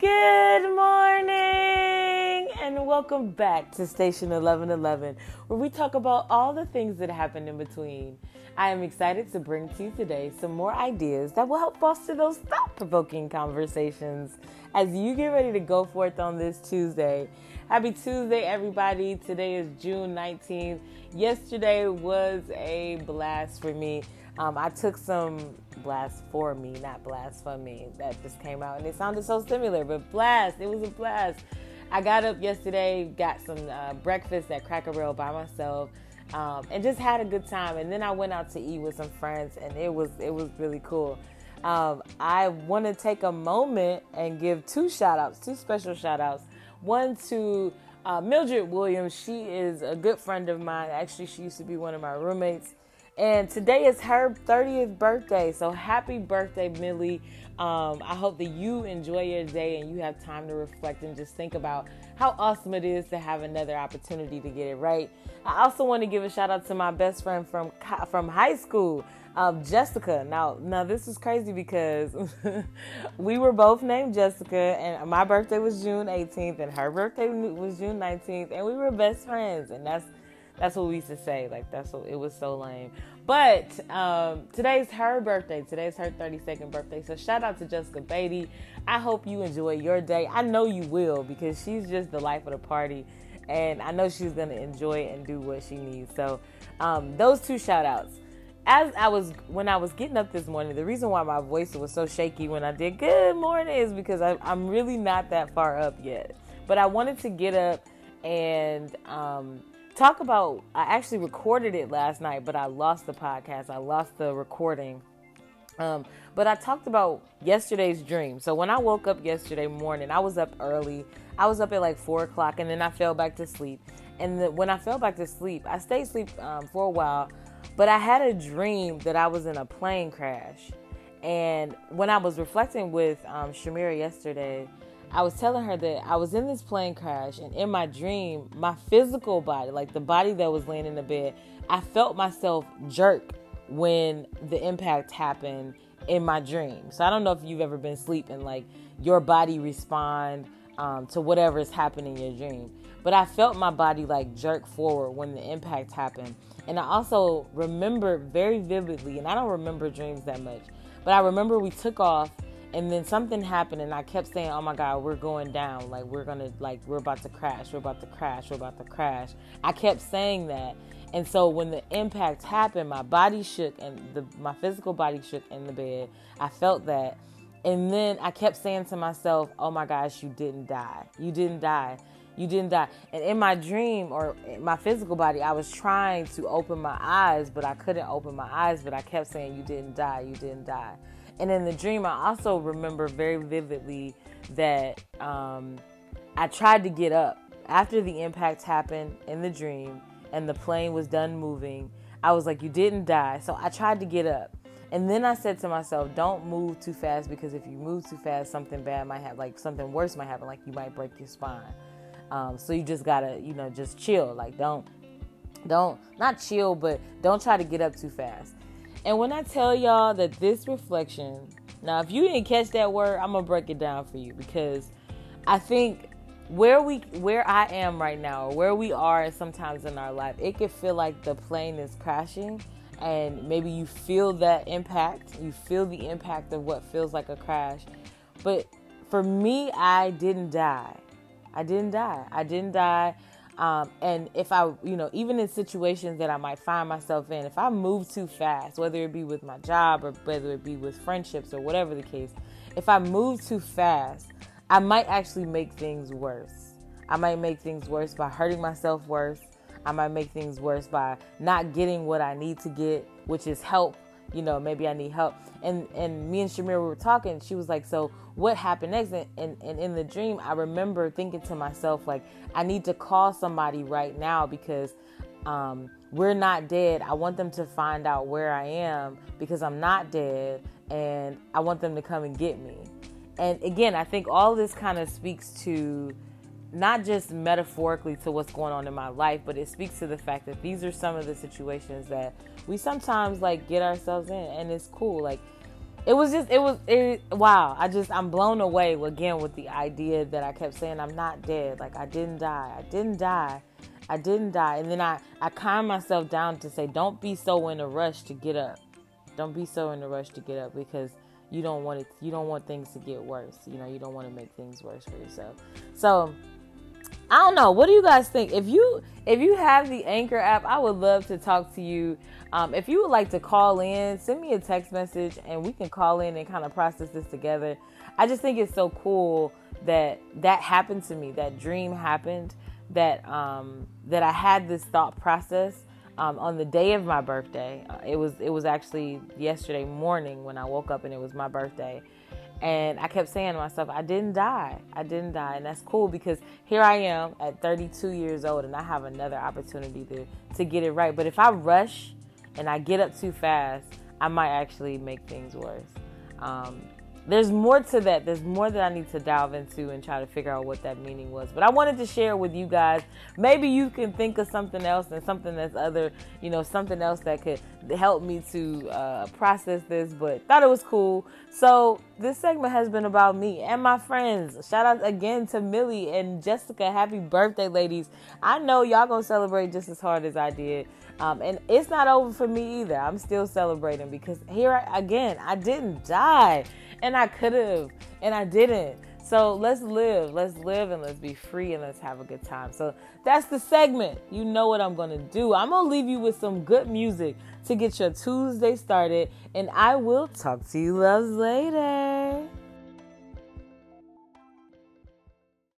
Good morning and welcome back to Station 1111, where we talk about all the things that happen in between. I am excited to bring to you today some more ideas that will help foster those thought provoking conversations as you get ready to go forth on this Tuesday. Happy Tuesday, everybody. Today is June 19th. Yesterday was a blast for me. Um, I took some blast for me, not blast for me. That just came out and it sounded so similar, but blast. It was a blast. I got up yesterday, got some uh, breakfast at Cracker Barrel by myself, um, and just had a good time. And then I went out to eat with some friends, and it was it was really cool. Um, I want to take a moment and give two shout outs, two special shout outs. One to uh, Mildred Williams. She is a good friend of mine. Actually, she used to be one of my roommates and today is her 30th birthday. So happy birthday, Millie. Um, I hope that you enjoy your day and you have time to reflect and just think about how awesome it is to have another opportunity to get it right. I also want to give a shout out to my best friend from from high school, um, Jessica. Now, now this is crazy because we were both named Jessica, and my birthday was June 18th, and her birthday was June 19th, and we were best friends, and that's that's what we used to say. Like that's what it was so lame. But um, today's her birthday. Today's her 32nd birthday. So shout out to Jessica Beatty. I hope you enjoy your day. I know you will because she's just the life of the party. And I know she's gonna enjoy and do what she needs. So um, those two shout outs. As I was when I was getting up this morning, the reason why my voice was so shaky when I did good morning is because I, I'm really not that far up yet. But I wanted to get up and um, talk about I actually recorded it last night, but I lost the podcast. I lost the recording. Um, but I talked about yesterday's dream. So when I woke up yesterday morning, I was up early. I was up at like four o'clock, and then I fell back to sleep. And the, when I fell back to sleep, I stayed asleep um, for a while. But I had a dream that I was in a plane crash. And when I was reflecting with um, Shamira yesterday, I was telling her that I was in this plane crash, and in my dream, my physical body, like the body that was laying in the bed, I felt myself jerk when the impact happened in my dream. So I don't know if you've ever been sleeping, like your body respond um, to whatever is happening in your dream. But I felt my body like jerk forward when the impact happened. And I also remember very vividly, and I don't remember dreams that much, but I remember we took off and then something happened and i kept saying oh my god we're going down. Like we're gonna like we're about to crash. We're about to crash. We're about to crash. I kept saying that. And so when the impact happened my body shook and the my physical body shook in the bed. I felt that. And then i kept saying to myself oh my gosh you didn't die. You didn't die. You didn't die. And in my dream or my physical body i was trying to open my eyes but i couldn't open my eyes but i kept saying you didn't die. You didn't die and in the dream, I also remember very vividly that um, I tried to get up after the impact happened in the dream and the plane was done moving. I was like, You didn't die. So I tried to get up. And then I said to myself, Don't move too fast because if you move too fast, something bad might happen, like something worse might happen, like you might break your spine. Um, so you just gotta, you know, just chill. Like, don't, don't, not chill, but don't try to get up too fast. And when I tell y'all that this reflection, now if you didn't catch that word, I'm gonna break it down for you because I think where we where I am right now, where we are sometimes in our life, it could feel like the plane is crashing and maybe you feel that impact. You feel the impact of what feels like a crash. But for me, I didn't die. I didn't die. I didn't die. Um, and if I, you know, even in situations that I might find myself in, if I move too fast, whether it be with my job or whether it be with friendships or whatever the case, if I move too fast, I might actually make things worse. I might make things worse by hurting myself worse. I might make things worse by not getting what I need to get, which is help you know, maybe I need help. And and me and Shamir were talking. She was like, so what happened next? And, and, and in the dream, I remember thinking to myself, like, I need to call somebody right now because um, we're not dead. I want them to find out where I am because I'm not dead, and I want them to come and get me. And again, I think all this kind of speaks to not just metaphorically to what's going on in my life, but it speaks to the fact that these are some of the situations that we sometimes like get ourselves in, and it's cool. Like it was just it was it wow i just i'm blown away again with the idea that i kept saying i'm not dead. Like i didn't die. I didn't die. I didn't die. And then i i calmed myself down to say don't be so in a rush to get up. Don't be so in a rush to get up because you don't want it you don't want things to get worse. You know you don't want to make things worse for yourself. So I don't know. What do you guys think? If you if you have the Anchor app, I would love to talk to you. Um, if you would like to call in, send me a text message and we can call in and kind of process this together. I just think it's so cool that that happened to me. That dream happened. That um, that I had this thought process um, on the day of my birthday. Uh, it was it was actually yesterday morning when I woke up and it was my birthday and I kept saying to myself, I didn't die. I didn't die. And that's cool because here I am at 32 years old and I have another opportunity to, to get it right. But if I rush and I get up too fast, I might actually make things worse. Um, there's more to that. There's more that I need to delve into and try to figure out what that meaning was. But I wanted to share with you guys. Maybe you can think of something else and something that's other, you know, something else that could help me to uh, process this. But thought it was cool. So this segment has been about me and my friends. Shout out again to Millie and Jessica. Happy birthday, ladies. I know y'all gonna celebrate just as hard as I did. Um, and it's not over for me either. I'm still celebrating because here I, again, I didn't die and I could have and I didn't. So let's live, let's live and let's be free and let's have a good time. So that's the segment. You know what I'm going to do. I'm going to leave you with some good music to get your Tuesday started and I will talk to you loves later.